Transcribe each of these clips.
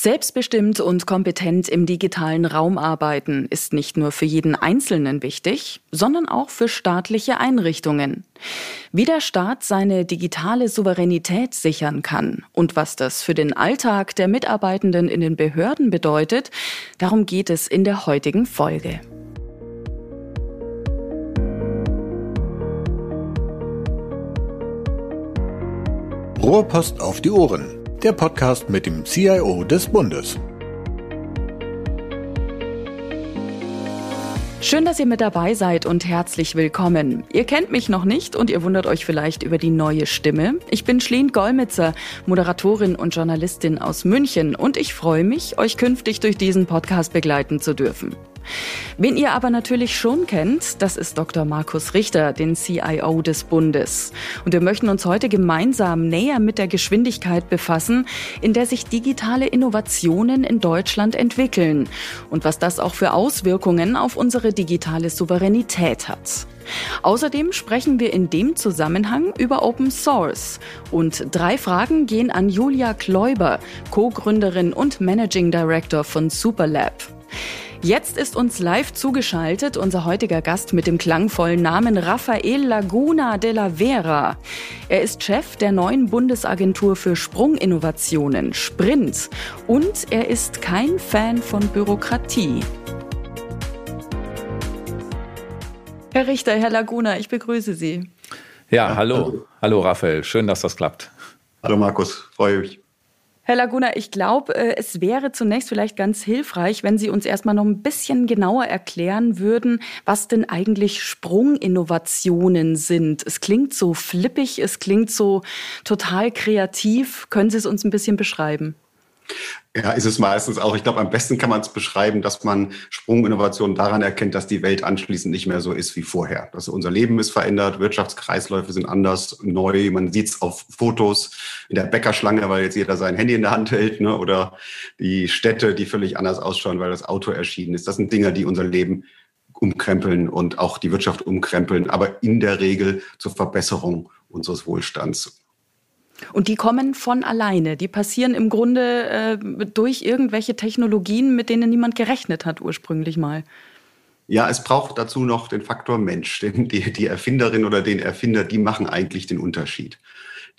Selbstbestimmt und kompetent im digitalen Raum arbeiten ist nicht nur für jeden Einzelnen wichtig, sondern auch für staatliche Einrichtungen. Wie der Staat seine digitale Souveränität sichern kann und was das für den Alltag der Mitarbeitenden in den Behörden bedeutet, darum geht es in der heutigen Folge. Rohrpost auf die Ohren der Podcast mit dem CIO des Bundes. Schön, dass ihr mit dabei seid und herzlich willkommen. Ihr kennt mich noch nicht und ihr wundert euch vielleicht über die neue Stimme. Ich bin Schleen Golmitzer, Moderatorin und Journalistin aus München und ich freue mich, euch künftig durch diesen Podcast begleiten zu dürfen. Wen ihr aber natürlich schon kennt, das ist Dr. Markus Richter, den CIO des Bundes. Und wir möchten uns heute gemeinsam näher mit der Geschwindigkeit befassen, in der sich digitale Innovationen in Deutschland entwickeln und was das auch für Auswirkungen auf unsere digitale Souveränität hat. Außerdem sprechen wir in dem Zusammenhang über Open Source. Und drei Fragen gehen an Julia Kläuber, Co-Gründerin und Managing Director von Superlab. Jetzt ist uns live zugeschaltet unser heutiger Gast mit dem klangvollen Namen Rafael Laguna de la Vera. Er ist Chef der neuen Bundesagentur für Sprunginnovationen, Sprint. Und er ist kein Fan von Bürokratie. Herr Richter, Herr Laguna, ich begrüße Sie. Ja, hallo. Hallo, Raphael. Schön, dass das klappt. Hallo, Markus. Freue mich. Herr Laguna, ich glaube, äh, es wäre zunächst vielleicht ganz hilfreich, wenn Sie uns erstmal noch ein bisschen genauer erklären würden, was denn eigentlich Sprunginnovationen sind. Es klingt so flippig, es klingt so total kreativ. Können Sie es uns ein bisschen beschreiben? Ja, ist es meistens auch. Ich glaube, am besten kann man es beschreiben, dass man Sprunginnovationen daran erkennt, dass die Welt anschließend nicht mehr so ist wie vorher. Dass unser Leben ist verändert, Wirtschaftskreisläufe sind anders, neu. Man sieht es auf Fotos in der Bäckerschlange, weil jetzt jeder sein Handy in der Hand hält, ne? oder die Städte, die völlig anders ausschauen, weil das Auto erschienen ist. Das sind Dinge, die unser Leben umkrempeln und auch die Wirtschaft umkrempeln, aber in der Regel zur Verbesserung unseres Wohlstands. Und die kommen von alleine. Die passieren im Grunde äh, durch irgendwelche Technologien, mit denen niemand gerechnet hat ursprünglich mal. Ja, es braucht dazu noch den Faktor Mensch. Denn die, die Erfinderin oder den Erfinder, die machen eigentlich den Unterschied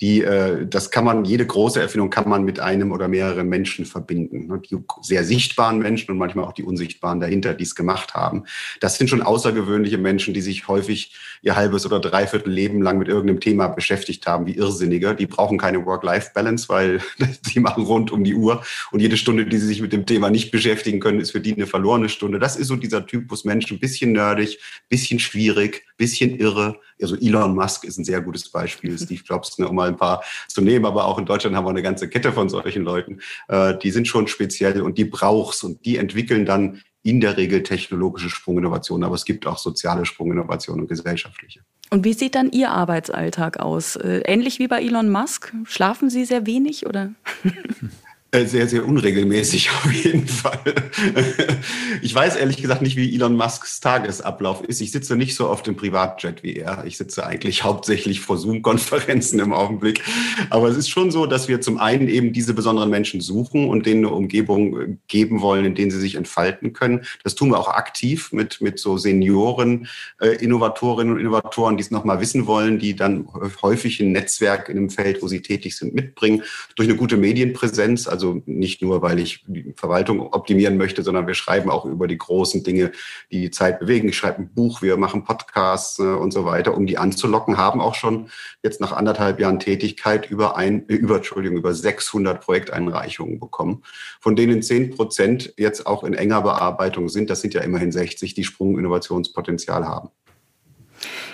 die, äh, das kann man, jede große Erfindung kann man mit einem oder mehreren Menschen verbinden. Ne? Die sehr sichtbaren Menschen und manchmal auch die unsichtbaren dahinter, die es gemacht haben. Das sind schon außergewöhnliche Menschen, die sich häufig ihr halbes oder dreiviertel Leben lang mit irgendeinem Thema beschäftigt haben, wie Irrsinnige. Die brauchen keine Work-Life-Balance, weil die machen rund um die Uhr und jede Stunde, die sie sich mit dem Thema nicht beschäftigen können, ist für die eine verlorene Stunde. Das ist so dieser Typus Mensch, ein bisschen nerdig, bisschen schwierig, bisschen irre. Also Elon Musk ist ein sehr gutes Beispiel, Steve Jobs, ne, um mal ein paar zu nehmen, aber auch in Deutschland haben wir eine ganze Kette von solchen Leuten. Äh, die sind schon speziell und die brauchst und die entwickeln dann in der Regel technologische Sprunginnovationen, aber es gibt auch soziale Sprunginnovationen und gesellschaftliche. Und wie sieht dann Ihr Arbeitsalltag aus? Äh, ähnlich wie bei Elon Musk? Schlafen Sie sehr wenig oder? Äh, sehr, sehr unregelmäßig auf jeden Fall. Ich weiß ehrlich gesagt nicht, wie Elon Musks Tagesablauf ist. Ich sitze nicht so auf dem Privatjet wie er. Ich sitze eigentlich hauptsächlich vor Zoom-Konferenzen im Augenblick. Aber es ist schon so, dass wir zum einen eben diese besonderen Menschen suchen und denen eine Umgebung äh, geben wollen, in denen sie sich entfalten können. Das tun wir auch aktiv mit, mit so Senioren, äh, Innovatorinnen und Innovatoren, die es nochmal wissen wollen, die dann häufig ein Netzwerk in einem Feld, wo sie tätig sind, mitbringen. Durch eine gute Medienpräsenz, also also nicht nur, weil ich die Verwaltung optimieren möchte, sondern wir schreiben auch über die großen Dinge, die die Zeit bewegen. Ich schreibe ein Buch, wir machen Podcasts äh, und so weiter, um die anzulocken, haben auch schon jetzt nach anderthalb Jahren Tätigkeit über ein, äh, über, Entschuldigung, über 600 Projekteinreichungen bekommen, von denen 10 Prozent jetzt auch in enger Bearbeitung sind. Das sind ja immerhin 60, die Sprunginnovationspotenzial haben.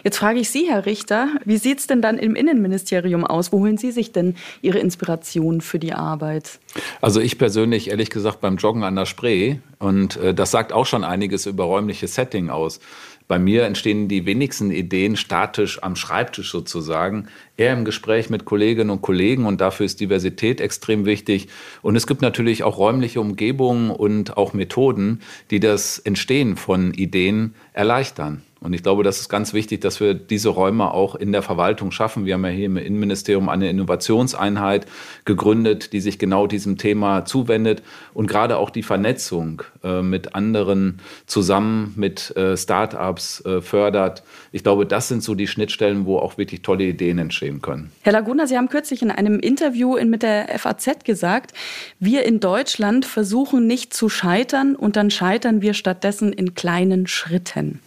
Jetzt frage ich Sie, Herr Richter, wie sieht es denn dann im Innenministerium aus? Wo holen Sie sich denn Ihre Inspiration für die Arbeit? Also ich persönlich, ehrlich gesagt, beim Joggen an der Spree. Und äh, das sagt auch schon einiges über räumliches Setting aus. bei mir entstehen die wenigsten Ideen statisch am Schreibtisch sozusagen, eher im Gespräch mit Kolleginnen und Kollegen und dafür ist Diversität extrem wichtig. Und es gibt natürlich auch räumliche Umgebungen und auch Methoden, die das Entstehen von Ideen erleichtern. Und ich glaube, das ist ganz wichtig, dass wir diese Räume auch in der Verwaltung schaffen. Wir haben ja hier im Innenministerium eine Innovationseinheit gegründet, die sich genau diesem Thema zuwendet und gerade auch die Vernetzung äh, mit anderen zusammen mit äh, Start-ups äh, fördert. Ich glaube, das sind so die Schnittstellen, wo auch wirklich tolle Ideen entstehen können. Herr Laguna, Sie haben kürzlich in einem Interview mit der FAZ gesagt, wir in Deutschland versuchen nicht zu scheitern und dann scheitern wir stattdessen in kleinen Schritten.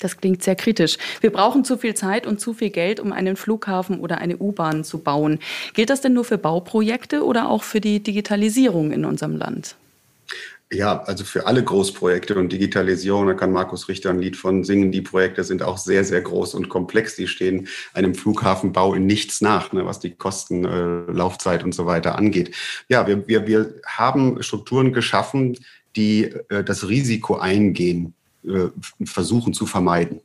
Das klingt sehr kritisch. Wir brauchen zu viel Zeit und zu viel Geld, um einen Flughafen oder eine U-Bahn zu bauen. Gilt das denn nur für Bauprojekte oder auch für die Digitalisierung in unserem Land? Ja, also für alle Großprojekte und Digitalisierung, da kann Markus Richter ein Lied von singen. Die Projekte sind auch sehr, sehr groß und komplex. Die stehen einem Flughafenbau in nichts nach, ne, was die Kosten, äh, Laufzeit und so weiter angeht. Ja, wir, wir, wir haben Strukturen geschaffen, die äh, das Risiko eingehen, äh, versuchen zu vermeiden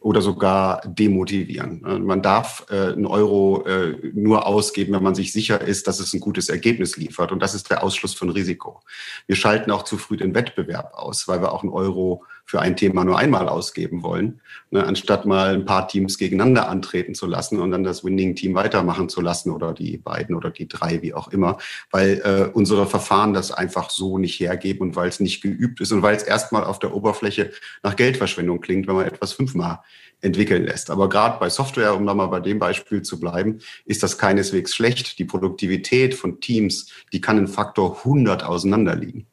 oder sogar demotivieren. Äh, man darf äh, einen Euro äh, nur ausgeben, wenn man sich sicher ist, dass es ein gutes Ergebnis liefert. Und das ist der Ausschluss von Risiko. Wir schalten auch zu früh den Wettbewerb aus, weil wir auch einen Euro für ein Thema nur einmal ausgeben wollen, ne, anstatt mal ein paar Teams gegeneinander antreten zu lassen und dann das Winning-Team weitermachen zu lassen oder die beiden oder die drei, wie auch immer, weil äh, unsere Verfahren das einfach so nicht hergeben und weil es nicht geübt ist und weil es erstmal auf der Oberfläche nach Geldverschwendung klingt, wenn man etwas fünfmal entwickeln lässt. Aber gerade bei Software, um nochmal bei dem Beispiel zu bleiben, ist das keineswegs schlecht. Die Produktivität von Teams, die kann in Faktor 100 auseinanderliegen.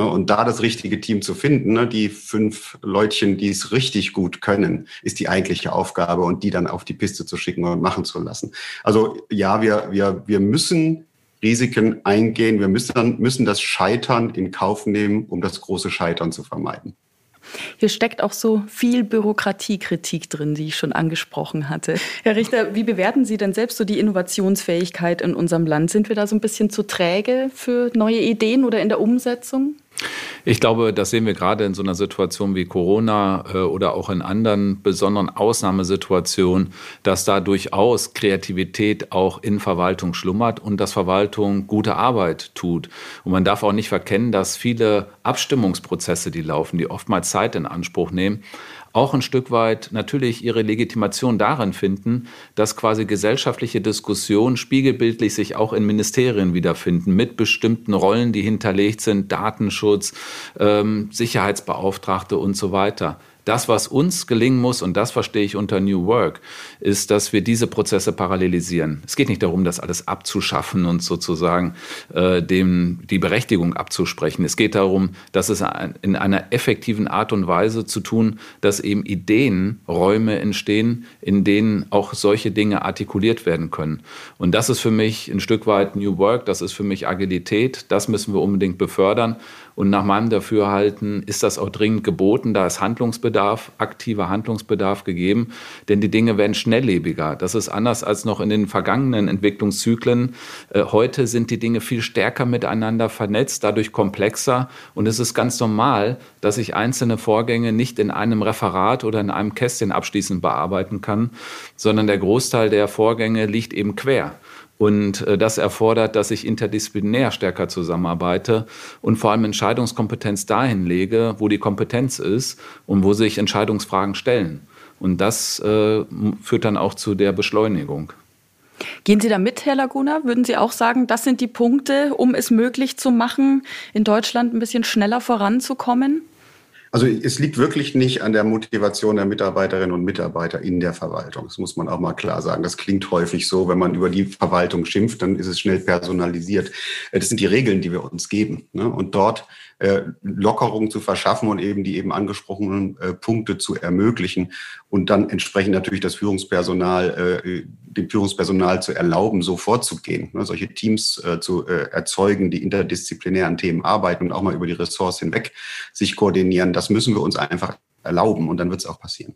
Und da das richtige Team zu finden, ne, die fünf Leutchen, die es richtig gut können, ist die eigentliche Aufgabe und die dann auf die Piste zu schicken und machen zu lassen. Also ja, wir, wir, wir müssen Risiken eingehen. Wir müssen, müssen das Scheitern in Kauf nehmen, um das große Scheitern zu vermeiden. Hier steckt auch so viel Bürokratiekritik drin, die ich schon angesprochen hatte. Herr Richter, wie bewerten Sie denn selbst so die Innovationsfähigkeit in unserem Land? Sind wir da so ein bisschen zu träge für neue Ideen oder in der Umsetzung? Ich glaube, das sehen wir gerade in so einer Situation wie Corona äh, oder auch in anderen besonderen Ausnahmesituationen, dass da durchaus Kreativität auch in Verwaltung schlummert und dass Verwaltung gute Arbeit tut. Und man darf auch nicht verkennen, dass viele Abstimmungsprozesse, die laufen, die oftmals Zeit in Anspruch nehmen, auch ein Stück weit natürlich ihre Legitimation darin finden, dass quasi gesellschaftliche Diskussionen spiegelbildlich sich auch in Ministerien wiederfinden, mit bestimmten Rollen, die hinterlegt sind, Datenschutz, ähm, Sicherheitsbeauftragte und so weiter. Das, was uns gelingen muss, und das verstehe ich unter New Work, ist, dass wir diese Prozesse parallelisieren. Es geht nicht darum, das alles abzuschaffen und sozusagen äh, dem die Berechtigung abzusprechen. Es geht darum, dass es in einer effektiven Art und Weise zu tun, dass eben Ideen, Räume entstehen, in denen auch solche Dinge artikuliert werden können. Und das ist für mich ein Stück weit New Work, das ist für mich Agilität, das müssen wir unbedingt befördern. Und nach meinem Dafürhalten ist das auch dringend geboten. Da ist Handlungsbedarf, aktiver Handlungsbedarf gegeben, denn die Dinge werden schnelllebiger. Das ist anders als noch in den vergangenen Entwicklungszyklen. Äh, heute sind die Dinge viel stärker miteinander vernetzt, dadurch komplexer. Und es ist ganz normal, dass ich einzelne Vorgänge nicht in einem Referat oder in einem Kästchen abschließend bearbeiten kann, sondern der Großteil der Vorgänge liegt eben quer. Und äh, das erfordert, dass ich interdisziplinär stärker zusammenarbeite und vor allem Entscheidungskompetenz dahin lege, wo die Kompetenz ist und wo sich Entscheidungsfragen stellen. Und das äh, führt dann auch zu der Beschleunigung. Gehen Sie da mit, Herr Laguna? Würden Sie auch sagen, das sind die Punkte, um es möglich zu machen, in Deutschland ein bisschen schneller voranzukommen? Also es liegt wirklich nicht an der Motivation der Mitarbeiterinnen und Mitarbeiter in der Verwaltung. Das muss man auch mal klar sagen. Das klingt häufig so, wenn man über die Verwaltung schimpft, dann ist es schnell personalisiert. Äh, das sind die Regeln, die wir uns geben. Ne? Und dort äh, Lockerung zu verschaffen und eben die eben angesprochenen äh, Punkte zu ermöglichen und dann entsprechend natürlich das Führungspersonal, äh, dem Führungspersonal zu erlauben, so vorzugehen, ne, solche Teams äh, zu erzeugen, die interdisziplinären Themen arbeiten und auch mal über die Ressorts hinweg sich koordinieren. Das müssen wir uns einfach erlauben und dann wird es auch passieren.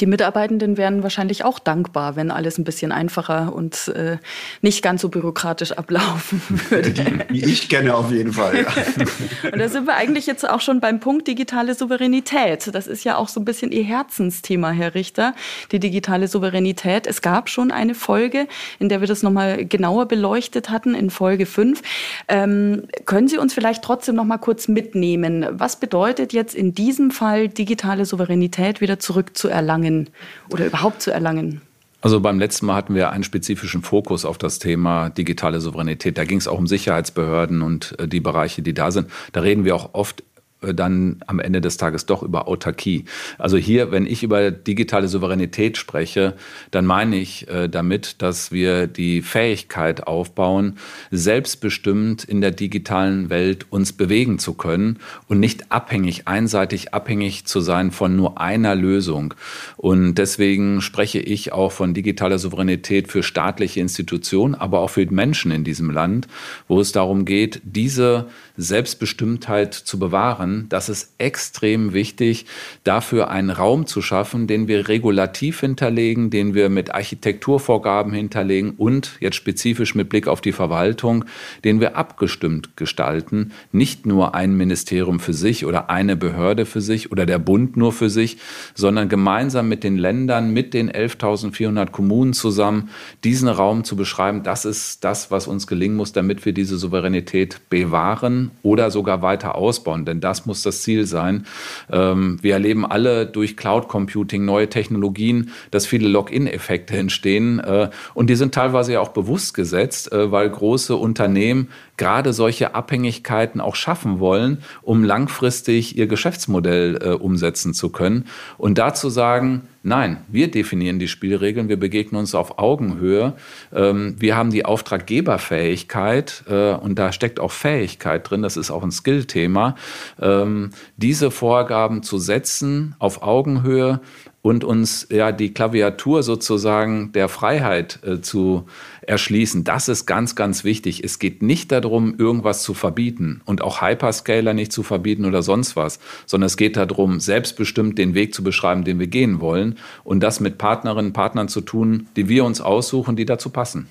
Die Mitarbeitenden wären wahrscheinlich auch dankbar, wenn alles ein bisschen einfacher und äh, nicht ganz so bürokratisch ablaufen würde. Die, die ich kenne auf jeden Fall. Ja. und da sind wir eigentlich jetzt auch schon beim Punkt digitale Souveränität. Das ist ja auch so ein bisschen Ihr Herzensthema, Herr Richter, die digitale Souveränität. Es gab schon eine Folge, in der wir das nochmal genauer beleuchtet hatten, in Folge 5. Ähm, können Sie uns vielleicht trotzdem noch mal kurz mitnehmen? Was bedeutet jetzt in diesem Fall digitale Souveränität wieder zurückzuerlangen? Erlangen oder überhaupt zu erlangen? Also beim letzten Mal hatten wir einen spezifischen Fokus auf das Thema digitale Souveränität. Da ging es auch um Sicherheitsbehörden und äh, die Bereiche, die da sind. Da reden wir auch oft dann am Ende des Tages doch über Autarkie. Also hier, wenn ich über digitale Souveränität spreche, dann meine ich äh, damit, dass wir die Fähigkeit aufbauen, selbstbestimmt in der digitalen Welt uns bewegen zu können und nicht abhängig, einseitig abhängig zu sein von nur einer Lösung. Und deswegen spreche ich auch von digitaler Souveränität für staatliche Institutionen, aber auch für Menschen in diesem Land, wo es darum geht, diese Selbstbestimmtheit zu bewahren, das ist extrem wichtig, dafür einen Raum zu schaffen, den wir regulativ hinterlegen, den wir mit Architekturvorgaben hinterlegen und jetzt spezifisch mit Blick auf die Verwaltung, den wir abgestimmt gestalten. Nicht nur ein Ministerium für sich oder eine Behörde für sich oder der Bund nur für sich, sondern gemeinsam mit den Ländern, mit den 11.400 Kommunen zusammen, diesen Raum zu beschreiben. Das ist das, was uns gelingen muss, damit wir diese Souveränität bewahren oder sogar weiter ausbauen, denn das muss das Ziel sein. Ähm, wir erleben alle durch Cloud Computing neue Technologien, dass viele Login-Effekte entstehen äh, und die sind teilweise ja auch bewusst gesetzt, äh, weil große Unternehmen gerade solche Abhängigkeiten auch schaffen wollen, um langfristig ihr Geschäftsmodell äh, umsetzen zu können. Und dazu sagen, nein, wir definieren die Spielregeln, wir begegnen uns auf Augenhöhe, ähm, wir haben die Auftraggeberfähigkeit äh, und da steckt auch Fähigkeit drin, das ist auch ein Skill-Thema, ähm, diese Vorgaben zu setzen auf Augenhöhe und uns ja die Klaviatur sozusagen der Freiheit äh, zu erschließen. Das ist ganz, ganz wichtig. Es geht nicht darum, irgendwas zu verbieten und auch Hyperscaler nicht zu verbieten oder sonst was, sondern es geht darum, selbstbestimmt den Weg zu beschreiben, den wir gehen wollen und das mit Partnerinnen und Partnern zu tun, die wir uns aussuchen, die dazu passen.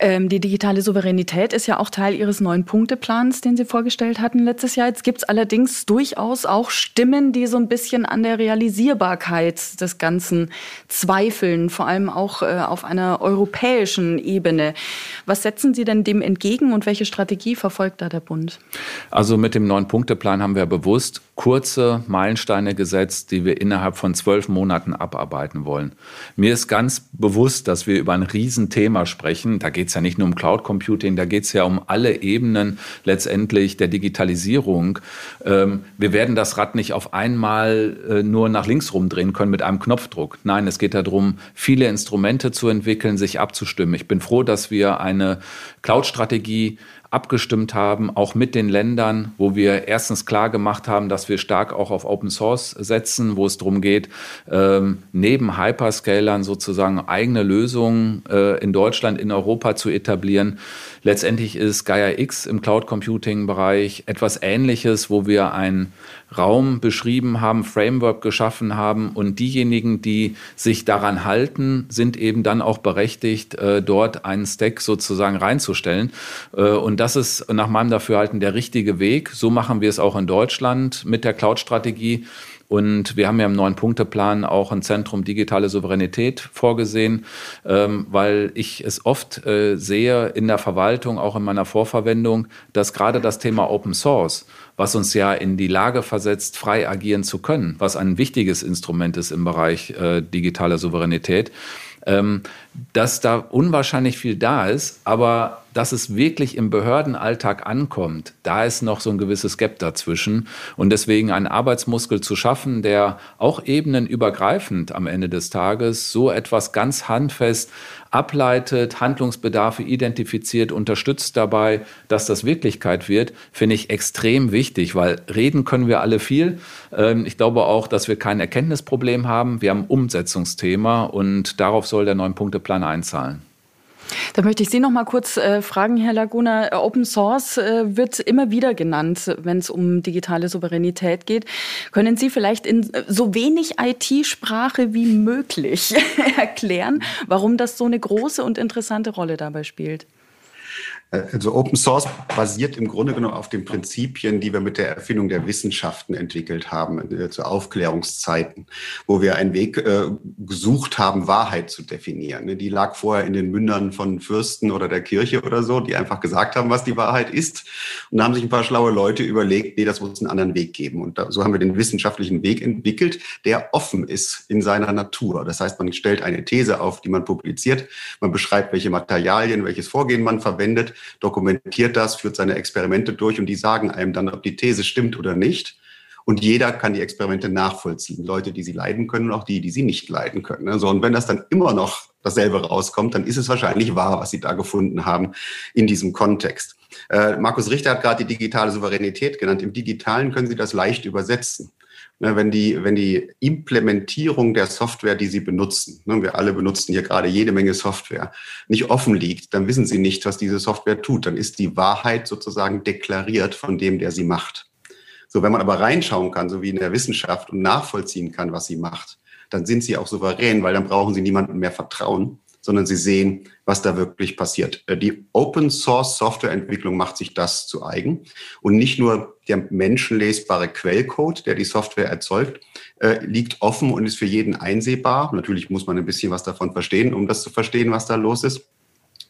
Ähm, die digitale Souveränität ist ja auch Teil Ihres neuen Punkteplans, den Sie vorgestellt hatten letztes Jahr. Jetzt gibt es allerdings durchaus auch Stimmen, die so ein bisschen an der Realisierbarkeit des Ganzen zweifeln, vor allem auch äh, auf einer europäischen Ebene. Was setzen Sie denn dem entgegen und welche Strategie verfolgt da der Bund? Also mit dem neuen Punkteplan haben wir bewusst kurze Meilensteine gesetzt, die wir innerhalb von zwölf Monaten abarbeiten wollen. Mir ist ganz bewusst, dass wir über ein Riesenthema sprechen. Da geht geht es ja nicht nur um Cloud Computing, da geht es ja um alle Ebenen letztendlich der Digitalisierung. Ähm, wir werden das Rad nicht auf einmal äh, nur nach links rumdrehen können mit einem Knopfdruck. Nein, es geht darum, viele Instrumente zu entwickeln, sich abzustimmen. Ich bin froh, dass wir eine Cloud-Strategie abgestimmt haben, auch mit den Ländern, wo wir erstens klar gemacht haben, dass wir stark auch auf Open Source setzen, wo es darum geht, ähm, neben Hyperscalern sozusagen eigene Lösungen äh, in Deutschland, in Europa zu etablieren. Letztendlich ist Gaia X im Cloud Computing Bereich etwas Ähnliches, wo wir ein Raum beschrieben haben, Framework geschaffen haben und diejenigen, die sich daran halten, sind eben dann auch berechtigt, äh, dort einen Stack sozusagen reinzustellen. Äh, und das ist nach meinem Dafürhalten der richtige Weg. So machen wir es auch in Deutschland mit der Cloud-Strategie. Und wir haben ja im neuen Punkteplan auch ein Zentrum digitale Souveränität vorgesehen, ähm, weil ich es oft äh, sehe in der Verwaltung, auch in meiner Vorverwendung, dass gerade das Thema Open Source was uns ja in die Lage versetzt, frei agieren zu können, was ein wichtiges Instrument ist im Bereich äh, digitaler Souveränität, ähm, dass da unwahrscheinlich viel da ist, aber dass es wirklich im Behördenalltag ankommt, da ist noch so ein gewisses Gap dazwischen. Und deswegen einen Arbeitsmuskel zu schaffen, der auch ebenenübergreifend am Ende des Tages so etwas ganz handfest ableitet, Handlungsbedarfe identifiziert, unterstützt dabei, dass das Wirklichkeit wird, finde ich extrem wichtig, weil reden können wir alle viel. Ähm, ich glaube auch, dass wir kein Erkenntnisproblem haben. Wir haben ein Umsetzungsthema und darauf soll der Neun-Punkte-Plan einzahlen. Da möchte ich Sie noch mal kurz äh, fragen, Herr Laguna. Open Source äh, wird immer wieder genannt, wenn es um digitale Souveränität geht. Können Sie vielleicht in äh, so wenig IT-Sprache wie möglich erklären, warum das so eine große und interessante Rolle dabei spielt? Äh, also Open Source basiert im Grunde genommen auf den Prinzipien, die wir mit der Erfindung der Wissenschaften entwickelt haben, äh, zu Aufklärungszeiten, wo wir einen Weg äh, gesucht haben, Wahrheit zu definieren. Ne, die lag vorher in den Mündern von Fürsten oder der Kirche oder so, die einfach gesagt haben, was die Wahrheit ist. Und da haben sich ein paar schlaue Leute überlegt, nee, das muss einen anderen Weg geben. Und so haben wir den wissenschaftlichen Weg entwickelt, der offen ist in seiner Natur. Das heißt, man stellt eine These auf, die man publiziert, man beschreibt, welche Materialien, welches Vorgehen man verwendet dokumentiert das, führt seine Experimente durch und die sagen einem dann, ob die These stimmt oder nicht. Und jeder kann die Experimente nachvollziehen. Leute, die sie leiden können und auch die, die sie nicht leiden können. Also, und wenn das dann immer noch dasselbe rauskommt, dann ist es wahrscheinlich wahr, was sie da gefunden haben in diesem Kontext. Äh, Markus Richter hat gerade die digitale Souveränität genannt. Im Digitalen können Sie das leicht übersetzen. Ne, wenn die, wenn die Implementierung der Software, die Sie benutzen, ne, wir alle benutzen hier gerade jede Menge Software, nicht offen liegt, dann wissen Sie nicht, was diese Software tut. Dann ist die Wahrheit sozusagen deklariert von dem, der sie macht. So, wenn man aber reinschauen kann, so wie in der Wissenschaft und nachvollziehen kann, was sie macht, dann sind sie auch souverän, weil dann brauchen sie niemandem mehr vertrauen, sondern sie sehen, was da wirklich passiert. Äh, die Open Source Softwareentwicklung macht sich das zu eigen und nicht nur der menschenlesbare Quellcode, der die Software erzeugt, äh, liegt offen und ist für jeden einsehbar. Natürlich muss man ein bisschen was davon verstehen, um das zu verstehen, was da los ist.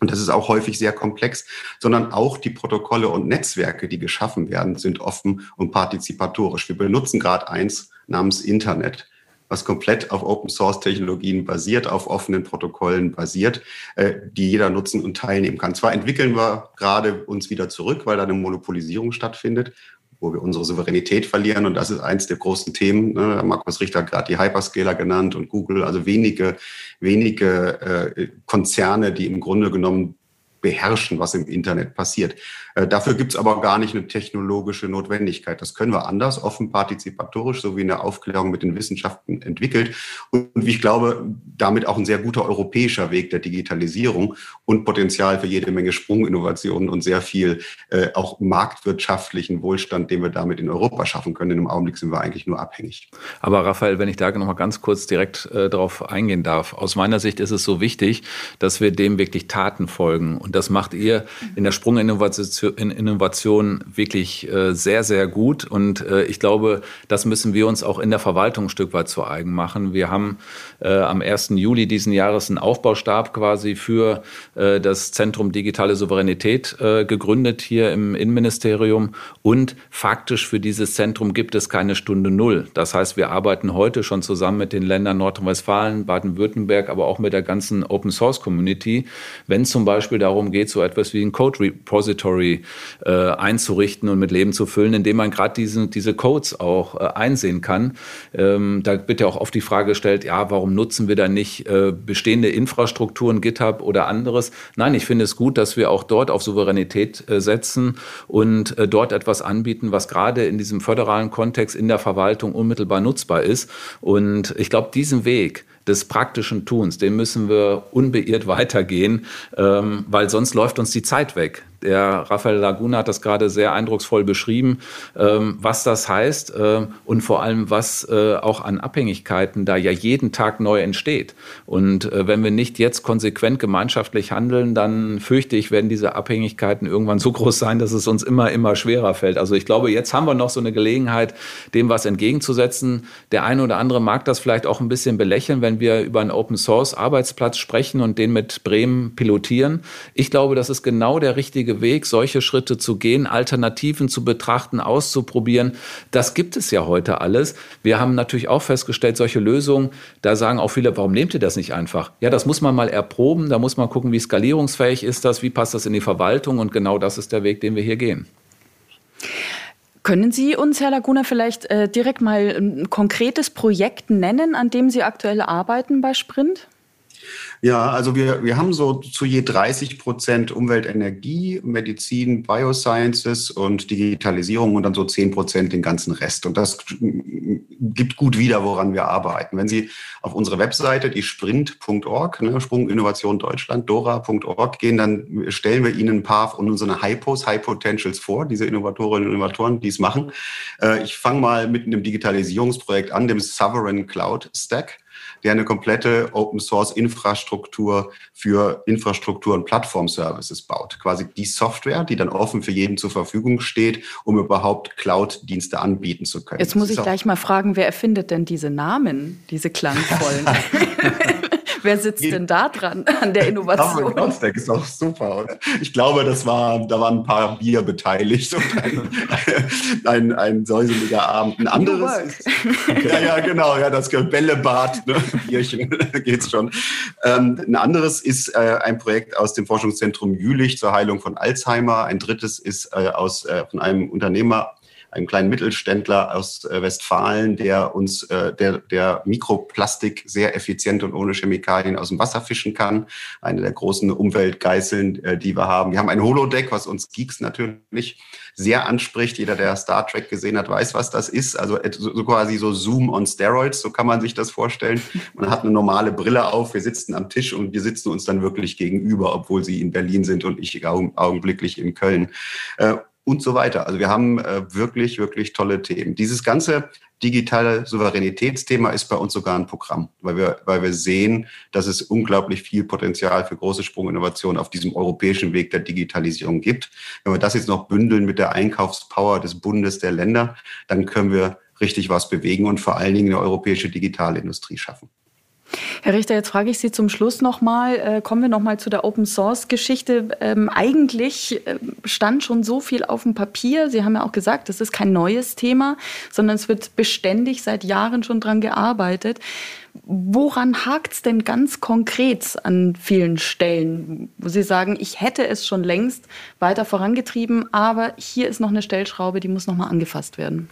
Und das ist auch häufig sehr komplex, sondern auch die Protokolle und Netzwerke, die geschaffen werden, sind offen und partizipatorisch. Wir benutzen gerade eins namens Internet was komplett auf Open Source Technologien basiert, auf offenen Protokollen basiert, äh, die jeder nutzen und teilnehmen kann. Zwar entwickeln wir gerade uns wieder zurück, weil da eine Monopolisierung stattfindet, wo wir unsere Souveränität verlieren. Und das ist eins der großen Themen. Ne? Markus Richter hat gerade die Hyperscaler genannt und Google, also wenige, wenige äh, Konzerne, die im Grunde genommen beherrschen, was im Internet passiert. Äh, dafür gibt es aber gar nicht eine technologische Notwendigkeit. Das können wir anders, offen partizipatorisch, so wie in der Aufklärung mit den Wissenschaften entwickelt. Und wie ich glaube, damit auch ein sehr guter europäischer Weg der Digitalisierung und Potenzial für jede Menge Sprunginnovationen und sehr viel äh, auch marktwirtschaftlichen Wohlstand, den wir damit in Europa schaffen können. Denn im Augenblick sind wir eigentlich nur abhängig. Aber Raphael, wenn ich da noch mal ganz kurz direkt äh, darauf eingehen darf. Aus meiner Sicht ist es so wichtig, dass wir dem wirklich Taten folgen. Und das macht ihr in der Sprunginnovation in Innovation wirklich äh, sehr, sehr gut. Und äh, ich glaube, das müssen wir uns auch in der Verwaltung ein Stück weit zu eigen machen. Wir haben äh, am 1. Juli diesen Jahres einen Aufbaustab quasi für das Zentrum Digitale Souveränität gegründet hier im Innenministerium. Und faktisch für dieses Zentrum gibt es keine Stunde Null. Das heißt, wir arbeiten heute schon zusammen mit den Ländern Nordrhein-Westfalen, Baden-Württemberg, aber auch mit der ganzen Open Source Community, wenn zum Beispiel darum geht, so etwas wie ein Code Repository äh, einzurichten und mit Leben zu füllen, indem man gerade diese, diese Codes auch äh, einsehen kann. Ähm, da wird ja auch oft die Frage gestellt, ja, warum nutzen wir da nicht äh, bestehende Infrastrukturen, GitHub oder anderes? Nein, ich finde es gut, dass wir auch dort auf Souveränität äh, setzen und äh, dort etwas anbieten, was gerade in diesem föderalen Kontext in der Verwaltung unmittelbar nutzbar ist. Und ich glaube, diesen Weg, des praktischen Tuns, den müssen wir unbeirrt weitergehen, ähm, weil sonst läuft uns die Zeit weg. Der Rafael Laguna hat das gerade sehr eindrucksvoll beschrieben, ähm, was das heißt äh, und vor allem, was äh, auch an Abhängigkeiten da ja jeden Tag neu entsteht. Und äh, wenn wir nicht jetzt konsequent gemeinschaftlich handeln, dann fürchte ich, werden diese Abhängigkeiten irgendwann so groß sein, dass es uns immer, immer schwerer fällt. Also ich glaube, jetzt haben wir noch so eine Gelegenheit, dem was entgegenzusetzen. Der eine oder andere mag das vielleicht auch ein bisschen belächeln, wenn wir über einen Open Source Arbeitsplatz sprechen und den mit Bremen pilotieren. Ich glaube, das ist genau der richtige richtige Weg, solche Schritte zu gehen, Alternativen zu betrachten, auszuprobieren. Das gibt es ja heute alles. Wir haben natürlich auch festgestellt, solche Lösungen, da sagen auch viele, warum nehmt ihr das nicht einfach? Ja, das muss man mal erproben, da muss man gucken, wie skalierungsfähig ist das, wie passt das in die Verwaltung und genau das ist der Weg, den wir hier gehen. Können Sie uns, Herr Laguna, vielleicht äh, direkt mal ein konkretes Projekt nennen, an dem Sie aktuell arbeiten bei Sprint? Ja, also wir, wir haben so zu je 30 Prozent Umwelt, Energie, Medizin, Biosciences und Digitalisierung und dann so 10 Prozent den ganzen Rest. Und das gibt gut wieder, woran wir arbeiten. Wenn Sie auf unsere Webseite, die sprint.org, ne, Sprung Innovation Deutschland, dora.org gehen, dann stellen wir Ihnen ein paar von unseren Hypos, High Potentials vor, diese Innovatorinnen und Innovatoren, die es machen. Äh, ich fange mal mit einem Digitalisierungsprojekt an, dem Sovereign Cloud Stack der eine komplette Open Source Infrastruktur für Infrastruktur und Plattform-Services baut. Quasi die Software, die dann offen für jeden zur Verfügung steht, um überhaupt Cloud-Dienste anbieten zu können. Jetzt muss ich gleich mal fragen, wer erfindet denn diese Namen, diese klangvollen? Wer sitzt denn da dran an der Innovation? Stack ist auch super. Ich glaube, das war, da waren ein paar Bier beteiligt und ein, ein, ein säuseliger Abend. Ein anderes. Ist, ja, ja, genau, ja, das Bällebad, ne, Bierchen, geht's schon. Ähm, ein anderes ist äh, ein Projekt aus dem Forschungszentrum Jülich zur Heilung von Alzheimer. Ein drittes ist äh, aus, äh, von einem Unternehmer einem kleinen Mittelständler aus äh, Westfalen, der uns, äh, der, der Mikroplastik sehr effizient und ohne Chemikalien aus dem Wasser fischen kann. Eine der großen Umweltgeißeln, äh, die wir haben. Wir haben ein Holodeck, was uns Geeks natürlich sehr anspricht. Jeder, der Star Trek gesehen hat, weiß, was das ist. Also so quasi so Zoom on Steroids, so kann man sich das vorstellen. Man hat eine normale Brille auf, wir sitzen am Tisch und wir sitzen uns dann wirklich gegenüber, obwohl sie in Berlin sind und ich augenblicklich in Köln und so weiter. Also wir haben äh, wirklich, wirklich tolle Themen. Dieses ganze digitale Souveränitätsthema ist bei uns sogar ein Programm, weil wir, weil wir sehen, dass es unglaublich viel Potenzial für große Sprunginnovationen auf diesem europäischen Weg der Digitalisierung gibt. Wenn wir das jetzt noch bündeln mit der Einkaufspower des Bundes der Länder, dann können wir richtig was bewegen und vor allen Dingen eine europäische Digitalindustrie schaffen. Herr Richter, jetzt frage ich Sie zum Schluss nochmal, äh, kommen wir nochmal zu der Open Source Geschichte. Ähm, eigentlich äh, stand schon so viel auf dem Papier. Sie haben ja auch gesagt, das ist kein neues Thema, sondern es wird beständig seit Jahren schon dran gearbeitet. Woran hakt es denn ganz konkret an vielen Stellen, wo Sie sagen, ich hätte es schon längst weiter vorangetrieben, aber hier ist noch eine Stellschraube, die muss nochmal angefasst werden?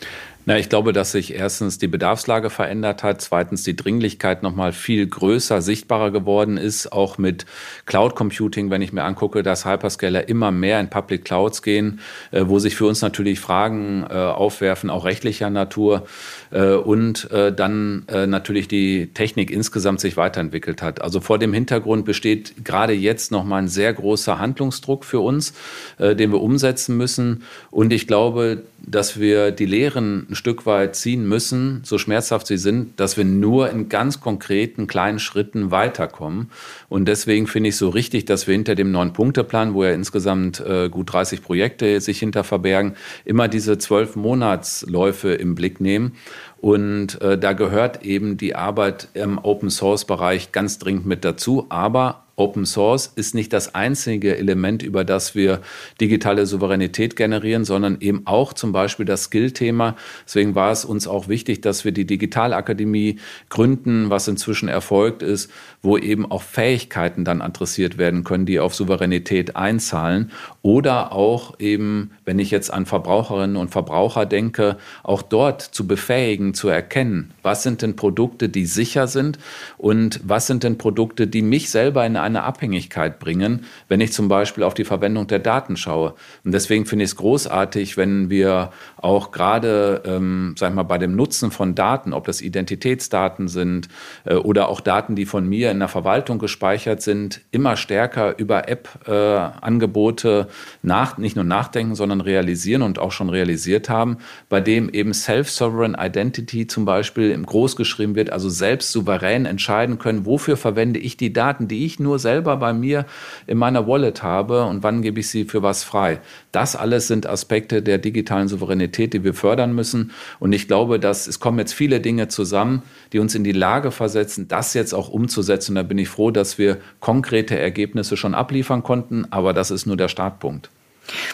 Na, ich glaube, dass sich erstens die Bedarfslage verändert hat, zweitens die Dringlichkeit noch mal viel größer, sichtbarer geworden ist, auch mit Cloud Computing, wenn ich mir angucke, dass Hyperscaler immer mehr in Public Clouds gehen, äh, wo sich für uns natürlich Fragen äh, aufwerfen, auch rechtlicher Natur äh, und äh, dann äh, natürlich die Technik insgesamt sich weiterentwickelt hat. Also vor dem Hintergrund besteht gerade jetzt noch mal ein sehr großer Handlungsdruck für uns, äh, den wir umsetzen müssen und ich glaube, dass wir die Lehren ein Stück weit ziehen müssen, so schmerzhaft sie sind, dass wir nur in ganz konkreten kleinen Schritten weiterkommen. Und deswegen finde ich so richtig, dass wir hinter dem Neun-Punkte-Plan, wo ja insgesamt äh, gut 30 Projekte sich hinter verbergen, immer diese zwölf Monatsläufe im Blick nehmen. Und äh, da gehört eben die Arbeit im Open-Source-Bereich ganz dringend mit dazu. Aber Open Source ist nicht das einzige Element, über das wir digitale Souveränität generieren, sondern eben auch zum Beispiel das Skill-Thema. Deswegen war es uns auch wichtig, dass wir die Digitalakademie gründen, was inzwischen erfolgt ist, wo eben auch Fähigkeiten dann adressiert werden können, die auf Souveränität einzahlen. Oder auch eben, wenn ich jetzt an Verbraucherinnen und Verbraucher denke, auch dort zu befähigen, zu erkennen, was sind denn Produkte, die sicher sind und was sind denn Produkte, die mich selber in Abhängigkeit bringen, wenn ich zum Beispiel auf die Verwendung der Daten schaue. Und deswegen finde ich es großartig, wenn wir auch gerade, ähm, sag mal, bei dem Nutzen von Daten, ob das Identitätsdaten sind äh, oder auch Daten, die von mir in der Verwaltung gespeichert sind, immer stärker über App-Angebote äh, nach, nicht nur nachdenken, sondern realisieren und auch schon realisiert haben, bei dem eben Self-Sovereign Identity zum Beispiel im Groß geschrieben wird, also selbst souverän entscheiden können, wofür verwende ich die Daten, die ich nur nur selber bei mir in meiner Wallet habe und wann gebe ich sie für was frei. Das alles sind Aspekte der digitalen Souveränität, die wir fördern müssen. Und ich glaube, dass es kommen jetzt viele Dinge zusammen, die uns in die Lage versetzen, das jetzt auch umzusetzen. Da bin ich froh, dass wir konkrete Ergebnisse schon abliefern konnten. Aber das ist nur der Startpunkt.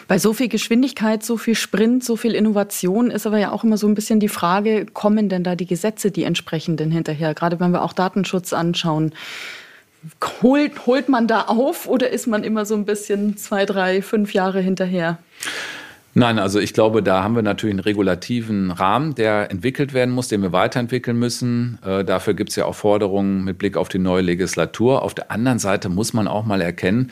Bei so viel Geschwindigkeit, so viel Sprint, so viel Innovation ist aber ja auch immer so ein bisschen die Frage, kommen denn da die Gesetze, die entsprechenden hinterher? Gerade wenn wir auch Datenschutz anschauen holt, holt man da auf oder ist man immer so ein bisschen zwei, drei, fünf Jahre hinterher? Nein, also ich glaube, da haben wir natürlich einen regulativen Rahmen, der entwickelt werden muss, den wir weiterentwickeln müssen. Äh, dafür gibt es ja auch Forderungen mit Blick auf die neue Legislatur. Auf der anderen Seite muss man auch mal erkennen,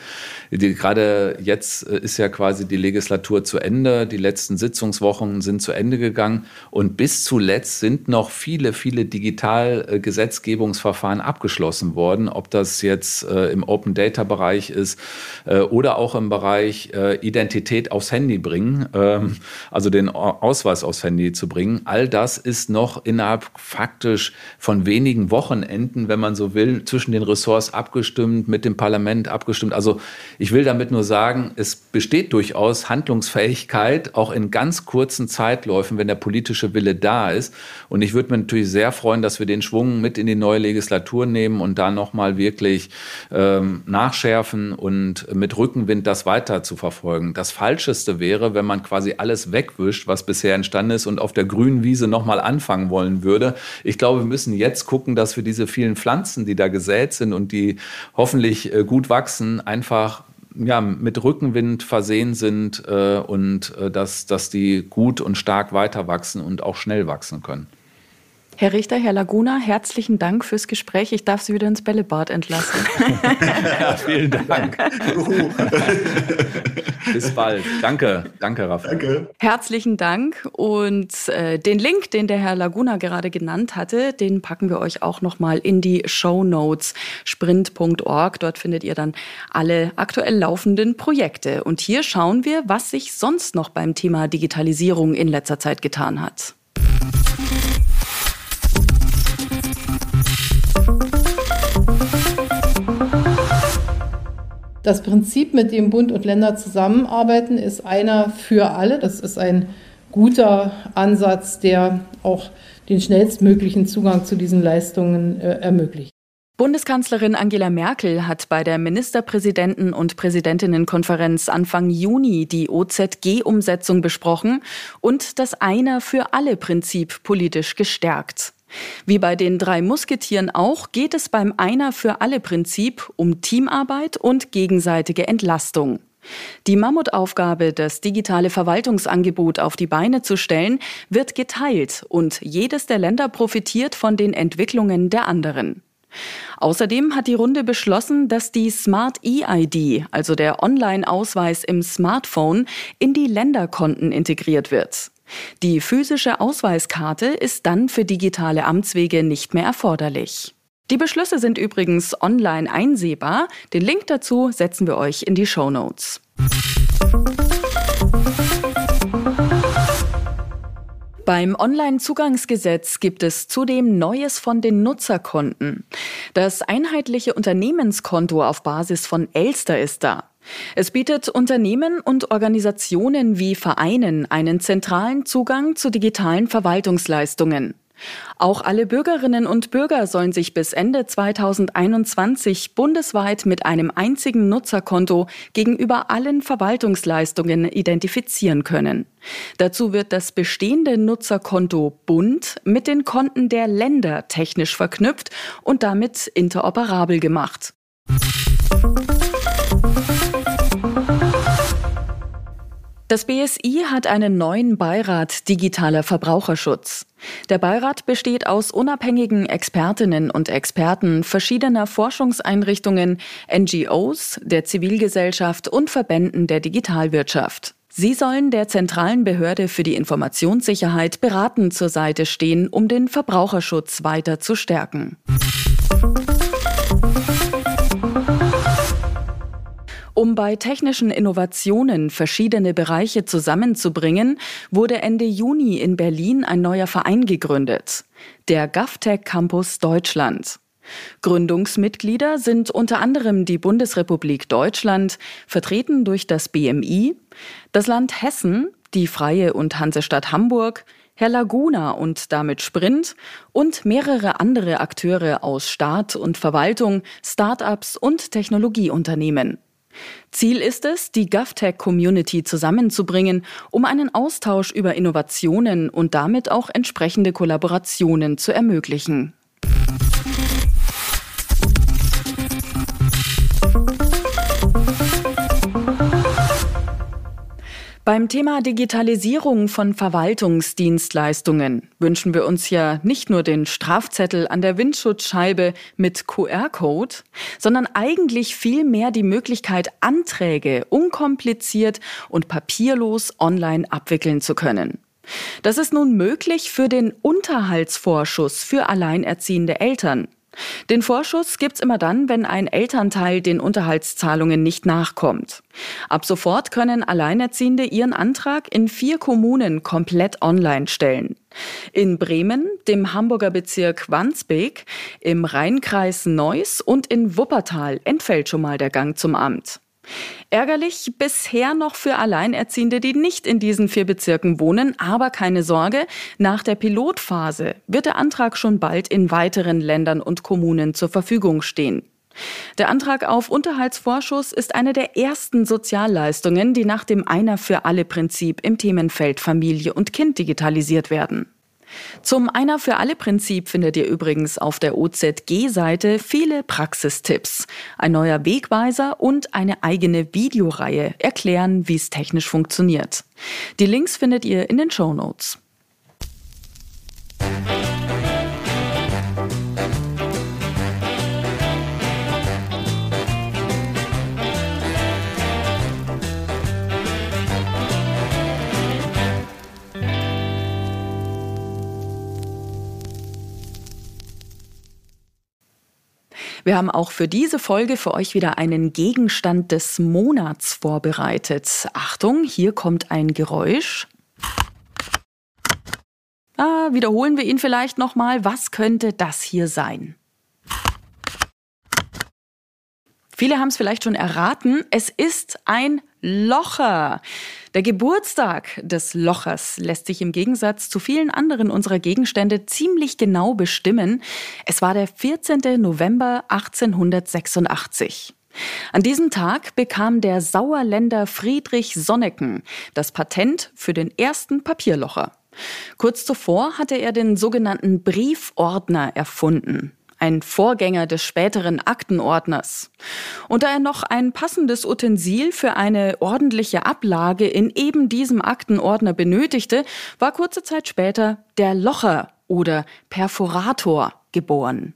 gerade jetzt äh, ist ja quasi die Legislatur zu Ende, die letzten Sitzungswochen sind zu Ende gegangen und bis zuletzt sind noch viele, viele Digitalgesetzgebungsverfahren abgeschlossen worden, ob das jetzt äh, im Open Data Bereich ist äh, oder auch im Bereich äh, Identität aufs Handy bringen ähm, also den Ausweis aufs Handy zu bringen. All das ist noch innerhalb faktisch von wenigen Wochenenden, wenn man so will, zwischen den Ressorts abgestimmt, mit dem Parlament abgestimmt. Also ich will damit nur sagen, es besteht durchaus Handlungsfähigkeit, auch in ganz kurzen Zeitläufen, wenn der politische Wille da ist. Und ich würde mir natürlich sehr freuen, dass wir den Schwung mit in die neue Legislatur nehmen und da nochmal wirklich ähm, nachschärfen und mit Rückenwind das weiter zu verfolgen. Das Falscheste wäre, wenn man quasi alles wegwischt, was bisher entstanden ist und auf der grünen Wiese nochmal anfangen wollen würde. Ich glaube, wir müssen jetzt gucken, dass wir diese vielen Pflanzen, die da gesät sind und die hoffentlich äh, gut wachsen, einfach ja, mit Rückenwind versehen sind äh, und äh, dass, dass die gut und stark weiter wachsen und auch schnell wachsen können. Herr Richter, Herr Laguna, herzlichen Dank fürs Gespräch. Ich darf Sie wieder ins Bällebad entlassen. ja, vielen Dank. Bis bald. Danke, danke, Raphael. Danke. Herzlichen Dank. Und äh, den Link, den der Herr Laguna gerade genannt hatte, den packen wir euch auch nochmal in die Show Notes sprint.org. Dort findet ihr dann alle aktuell laufenden Projekte. Und hier schauen wir, was sich sonst noch beim Thema Digitalisierung in letzter Zeit getan hat. Das Prinzip, mit dem Bund und Länder zusammenarbeiten, ist einer für alle. Das ist ein guter Ansatz, der auch den schnellstmöglichen Zugang zu diesen Leistungen äh, ermöglicht. Bundeskanzlerin Angela Merkel hat bei der Ministerpräsidenten- und Präsidentinnenkonferenz Anfang Juni die OZG-Umsetzung besprochen und das Einer für alle Prinzip politisch gestärkt. Wie bei den drei Musketieren auch geht es beim Einer für alle Prinzip um Teamarbeit und gegenseitige Entlastung. Die Mammutaufgabe, das digitale Verwaltungsangebot auf die Beine zu stellen, wird geteilt und jedes der Länder profitiert von den Entwicklungen der anderen. Außerdem hat die Runde beschlossen, dass die Smart EID, also der Online-Ausweis im Smartphone, in die Länderkonten integriert wird. Die physische Ausweiskarte ist dann für digitale Amtswege nicht mehr erforderlich. Die Beschlüsse sind übrigens online einsehbar. Den Link dazu setzen wir euch in die Show Notes. Beim Onlinezugangsgesetz gibt es zudem Neues von den Nutzerkonten. Das einheitliche Unternehmenskonto auf Basis von Elster ist da. Es bietet Unternehmen und Organisationen wie Vereinen einen zentralen Zugang zu digitalen Verwaltungsleistungen. Auch alle Bürgerinnen und Bürger sollen sich bis Ende 2021 bundesweit mit einem einzigen Nutzerkonto gegenüber allen Verwaltungsleistungen identifizieren können. Dazu wird das bestehende Nutzerkonto Bund mit den Konten der Länder technisch verknüpft und damit interoperabel gemacht. Das BSI hat einen neuen Beirat Digitaler Verbraucherschutz. Der Beirat besteht aus unabhängigen Expertinnen und Experten verschiedener Forschungseinrichtungen, NGOs, der Zivilgesellschaft und Verbänden der Digitalwirtschaft. Sie sollen der zentralen Behörde für die Informationssicherheit beratend zur Seite stehen, um den Verbraucherschutz weiter zu stärken. Um bei technischen Innovationen verschiedene Bereiche zusammenzubringen, wurde Ende Juni in Berlin ein neuer Verein gegründet, der GovTech Campus Deutschland. Gründungsmitglieder sind unter anderem die Bundesrepublik Deutschland, vertreten durch das BMI, das Land Hessen, die Freie und Hansestadt Hamburg, Herr Laguna und damit Sprint und mehrere andere Akteure aus Staat und Verwaltung, Start-ups und Technologieunternehmen. Ziel ist es, die GovTech-Community zusammenzubringen, um einen Austausch über Innovationen und damit auch entsprechende Kollaborationen zu ermöglichen. Beim Thema Digitalisierung von Verwaltungsdienstleistungen wünschen wir uns ja nicht nur den Strafzettel an der Windschutzscheibe mit QR-Code, sondern eigentlich vielmehr die Möglichkeit, Anträge unkompliziert und papierlos online abwickeln zu können. Das ist nun möglich für den Unterhaltsvorschuss für alleinerziehende Eltern. Den Vorschuss gibt's immer dann, wenn ein Elternteil den Unterhaltszahlungen nicht nachkommt. Ab sofort können Alleinerziehende ihren Antrag in vier Kommunen komplett online stellen. In Bremen, dem Hamburger Bezirk Wandsbek, im Rheinkreis Neuss und in Wuppertal entfällt schon mal der Gang zum Amt. Ärgerlich bisher noch für Alleinerziehende, die nicht in diesen vier Bezirken wohnen, aber keine Sorge, nach der Pilotphase wird der Antrag schon bald in weiteren Ländern und Kommunen zur Verfügung stehen. Der Antrag auf Unterhaltsvorschuss ist eine der ersten Sozialleistungen, die nach dem Einer für alle Prinzip im Themenfeld Familie und Kind digitalisiert werden. Zum Einer für alle Prinzip findet ihr übrigens auf der OZG-Seite viele Praxistipps. Ein neuer Wegweiser und eine eigene Videoreihe erklären, wie es technisch funktioniert. Die Links findet ihr in den Show Notes. Wir haben auch für diese Folge für euch wieder einen Gegenstand des Monats vorbereitet. Achtung, hier kommt ein Geräusch. Ah, wiederholen wir ihn vielleicht nochmal. Was könnte das hier sein? Viele haben es vielleicht schon erraten. Es ist ein Locher. Der Geburtstag des Lochers lässt sich im Gegensatz zu vielen anderen unserer Gegenstände ziemlich genau bestimmen. Es war der 14. November 1886. An diesem Tag bekam der Sauerländer Friedrich Sonneken das Patent für den ersten Papierlocher. Kurz zuvor hatte er den sogenannten Briefordner erfunden ein Vorgänger des späteren Aktenordners. Und da er noch ein passendes Utensil für eine ordentliche Ablage in eben diesem Aktenordner benötigte, war kurze Zeit später der Locher oder Perforator geboren.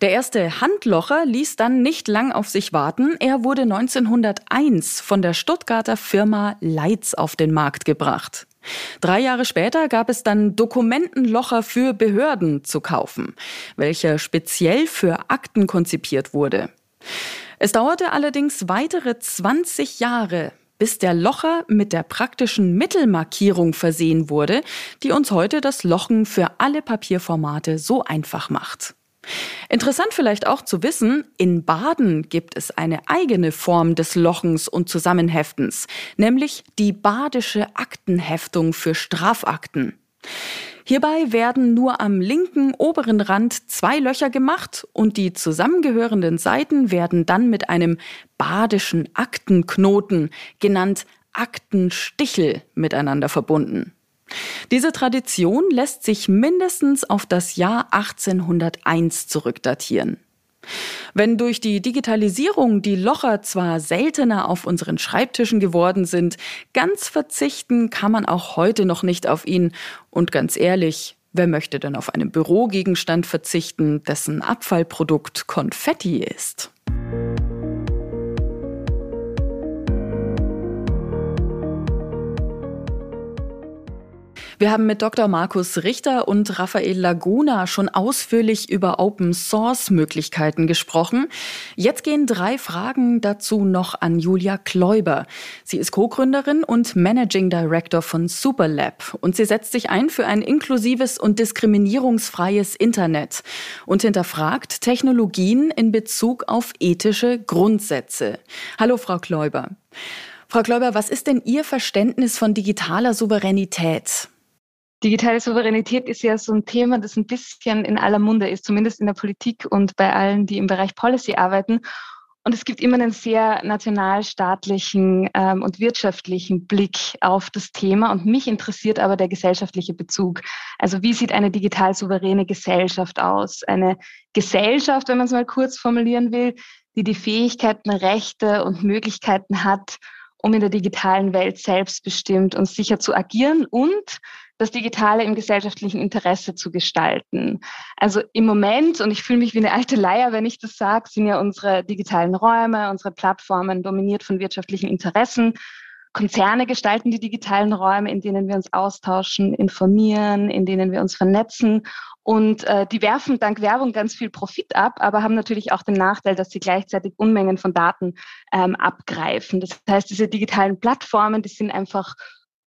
Der erste Handlocher ließ dann nicht lang auf sich warten. Er wurde 1901 von der Stuttgarter Firma Leitz auf den Markt gebracht. Drei Jahre später gab es dann Dokumentenlocher für Behörden zu kaufen, welcher speziell für Akten konzipiert wurde. Es dauerte allerdings weitere 20 Jahre, bis der Locher mit der praktischen Mittelmarkierung versehen wurde, die uns heute das Lochen für alle Papierformate so einfach macht. Interessant vielleicht auch zu wissen, in Baden gibt es eine eigene Form des Lochens und Zusammenheftens, nämlich die badische Aktenheftung für Strafakten. Hierbei werden nur am linken oberen Rand zwei Löcher gemacht und die zusammengehörenden Seiten werden dann mit einem badischen Aktenknoten, genannt Aktenstichel, miteinander verbunden. Diese Tradition lässt sich mindestens auf das Jahr 1801 zurückdatieren. Wenn durch die Digitalisierung die Locher zwar seltener auf unseren Schreibtischen geworden sind, ganz verzichten kann man auch heute noch nicht auf ihn. Und ganz ehrlich, wer möchte denn auf einen Bürogegenstand verzichten, dessen Abfallprodukt Konfetti ist? Wir haben mit Dr. Markus Richter und Raphael Laguna schon ausführlich über Open Source Möglichkeiten gesprochen. Jetzt gehen drei Fragen dazu noch an Julia Kläuber. Sie ist Co-Gründerin und Managing Director von Superlab und sie setzt sich ein für ein inklusives und diskriminierungsfreies Internet und hinterfragt Technologien in Bezug auf ethische Grundsätze. Hallo, Frau Kläuber. Frau Kläuber, was ist denn Ihr Verständnis von digitaler Souveränität? Digitale Souveränität ist ja so ein Thema, das ein bisschen in aller Munde ist, zumindest in der Politik und bei allen, die im Bereich Policy arbeiten. Und es gibt immer einen sehr nationalstaatlichen ähm, und wirtschaftlichen Blick auf das Thema. Und mich interessiert aber der gesellschaftliche Bezug. Also wie sieht eine digital souveräne Gesellschaft aus? Eine Gesellschaft, wenn man es mal kurz formulieren will, die die Fähigkeiten, Rechte und Möglichkeiten hat, um in der digitalen Welt selbstbestimmt und sicher zu agieren und das Digitale im gesellschaftlichen Interesse zu gestalten. Also im Moment, und ich fühle mich wie eine alte Leier, wenn ich das sage, sind ja unsere digitalen Räume, unsere Plattformen dominiert von wirtschaftlichen Interessen. Konzerne gestalten die digitalen Räume, in denen wir uns austauschen, informieren, in denen wir uns vernetzen. Und äh, die werfen dank Werbung ganz viel Profit ab, aber haben natürlich auch den Nachteil, dass sie gleichzeitig Unmengen von Daten ähm, abgreifen. Das heißt, diese digitalen Plattformen, die sind einfach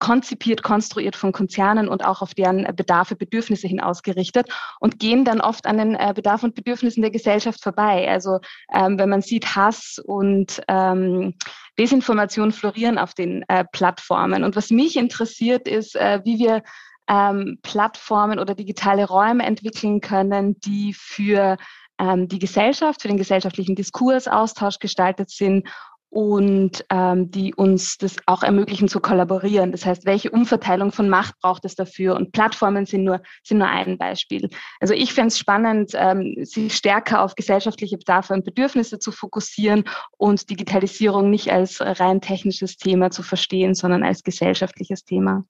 konzipiert, konstruiert von Konzernen und auch auf deren Bedarfe, Bedürfnisse hin ausgerichtet und gehen dann oft an den äh, Bedarfen und Bedürfnissen der Gesellschaft vorbei. Also ähm, wenn man sieht, Hass und ähm, Desinformation florieren auf den äh, Plattformen. Und was mich interessiert, ist, äh, wie wir ähm, Plattformen oder digitale Räume entwickeln können, die für ähm, die Gesellschaft, für den gesellschaftlichen Diskurs, Austausch gestaltet sind und ähm, die uns das auch ermöglichen zu kollaborieren. Das heißt, welche Umverteilung von Macht braucht es dafür? Und Plattformen sind nur, sind nur ein Beispiel. Also ich fände es spannend, ähm, sich stärker auf gesellschaftliche Bedarfe und Bedürfnisse zu fokussieren und Digitalisierung nicht als rein technisches Thema zu verstehen, sondern als gesellschaftliches Thema.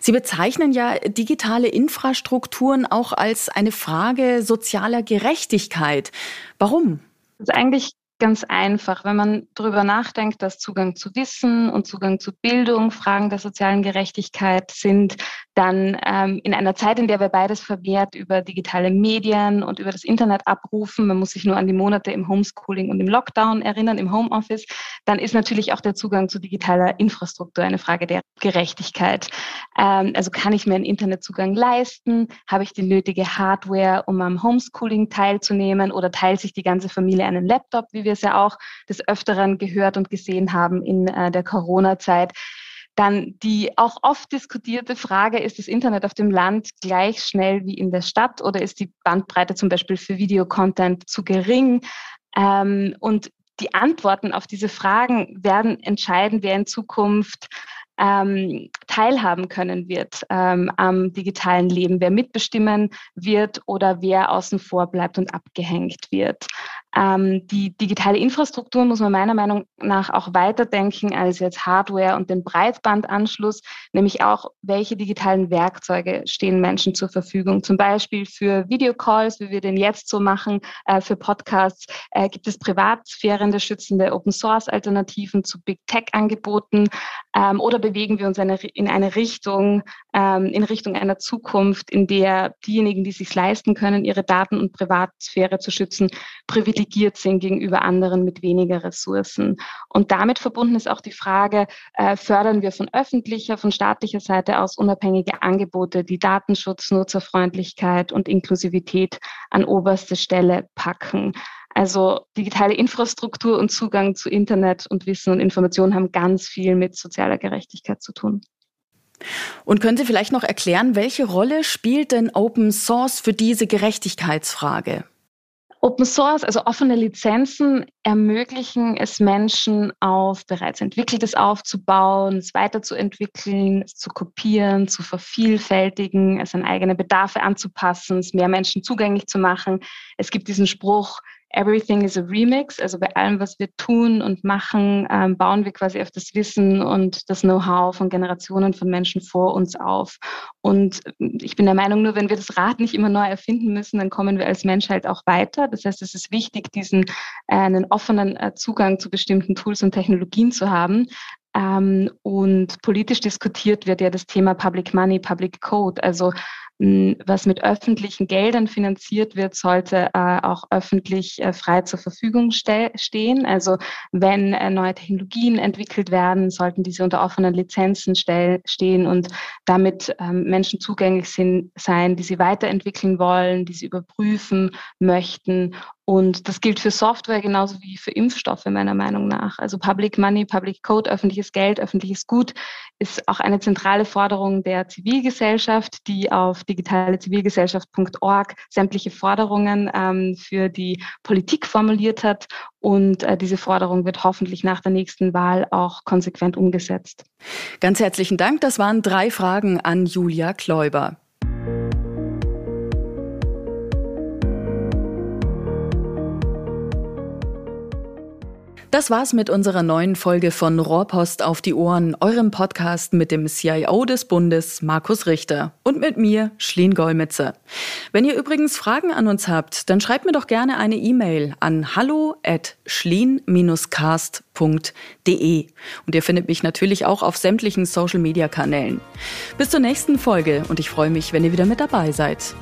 Sie bezeichnen ja digitale Infrastrukturen auch als eine Frage sozialer Gerechtigkeit. Warum? Das ist eigentlich ganz einfach. Wenn man darüber nachdenkt, dass Zugang zu Wissen und Zugang zu Bildung Fragen der sozialen Gerechtigkeit sind, dann ähm, in einer Zeit, in der wir beides vermehrt über digitale Medien und über das Internet abrufen, man muss sich nur an die Monate im Homeschooling und im Lockdown erinnern, im Homeoffice, dann ist natürlich auch der Zugang zu digitaler Infrastruktur eine Frage der Gerechtigkeit. Ähm, also kann ich mir einen Internetzugang leisten? Habe ich die nötige Hardware, um am Homeschooling teilzunehmen? Oder teilt sich die ganze Familie einen Laptop, wie wir wir es ja auch des Öfteren gehört und gesehen haben in äh, der Corona-Zeit. Dann die auch oft diskutierte Frage, ist das Internet auf dem Land gleich schnell wie in der Stadt oder ist die Bandbreite zum Beispiel für Videocontent zu gering? Ähm, und die Antworten auf diese Fragen werden entscheiden, wer in Zukunft ähm, teilhaben können wird ähm, am digitalen Leben, wer mitbestimmen wird oder wer außen vor bleibt und abgehängt wird. Ähm, die digitale Infrastruktur muss man meiner Meinung nach auch weiterdenken als jetzt Hardware und den Breitbandanschluss, nämlich auch, welche digitalen Werkzeuge stehen Menschen zur Verfügung. Zum Beispiel für Videocalls, wie wir den jetzt so machen, äh, für Podcasts, äh, gibt es privatsphärende schützende Open Source Alternativen zu Big Tech Angeboten ähm, oder bewegen wir uns eine, in eine Richtung, ähm, in Richtung einer Zukunft, in der diejenigen, die sich leisten können, ihre Daten und Privatsphäre zu schützen, privilegiert privilegiert sind gegenüber anderen mit weniger Ressourcen. Und damit verbunden ist auch die Frage, äh, fördern wir von öffentlicher, von staatlicher Seite aus unabhängige Angebote, die Datenschutz, Nutzerfreundlichkeit und Inklusivität an oberste Stelle packen. Also digitale Infrastruktur und Zugang zu Internet und Wissen und Information haben ganz viel mit sozialer Gerechtigkeit zu tun. Und können Sie vielleicht noch erklären, welche Rolle spielt denn Open Source für diese Gerechtigkeitsfrage? Open Source, also offene Lizenzen, ermöglichen es Menschen, auf bereits Entwickeltes aufzubauen, es weiterzuentwickeln, es zu kopieren, zu vervielfältigen, es an eigene Bedarfe anzupassen, es mehr Menschen zugänglich zu machen. Es gibt diesen Spruch, Everything is a Remix. Also bei allem, was wir tun und machen, ähm, bauen wir quasi auf das Wissen und das Know-how von Generationen von Menschen vor uns auf. Und ich bin der Meinung, nur wenn wir das Rad nicht immer neu erfinden müssen, dann kommen wir als Menschheit auch weiter. Das heißt, es ist wichtig, diesen äh, einen offenen äh, Zugang zu bestimmten Tools und Technologien zu haben. Ähm, und politisch diskutiert wird ja das Thema Public Money, Public Code. Also was mit öffentlichen Geldern finanziert wird, sollte äh, auch öffentlich äh, frei zur Verfügung ste stehen. Also wenn äh, neue Technologien entwickelt werden, sollten diese unter offenen Lizenzen stehen und damit ähm, Menschen zugänglich sein, die sie weiterentwickeln wollen, die sie überprüfen möchten und das gilt für Software genauso wie für Impfstoffe meiner Meinung nach. Also Public Money, Public Code, öffentliches Geld, öffentliches Gut ist auch eine zentrale Forderung der Zivilgesellschaft, die auf digitalezivilgesellschaft.org sämtliche Forderungen ähm, für die Politik formuliert hat. Und äh, diese Forderung wird hoffentlich nach der nächsten Wahl auch konsequent umgesetzt. Ganz herzlichen Dank. Das waren drei Fragen an Julia Kläuber. Das war's mit unserer neuen Folge von Rohrpost auf die Ohren, eurem Podcast mit dem CIO des Bundes, Markus Richter, und mit mir, Schlien Golmitzer. Wenn ihr übrigens Fragen an uns habt, dann schreibt mir doch gerne eine E-Mail an hallo at schlien-cast.de. Und ihr findet mich natürlich auch auf sämtlichen Social-Media-Kanälen. Bis zur nächsten Folge und ich freue mich, wenn ihr wieder mit dabei seid.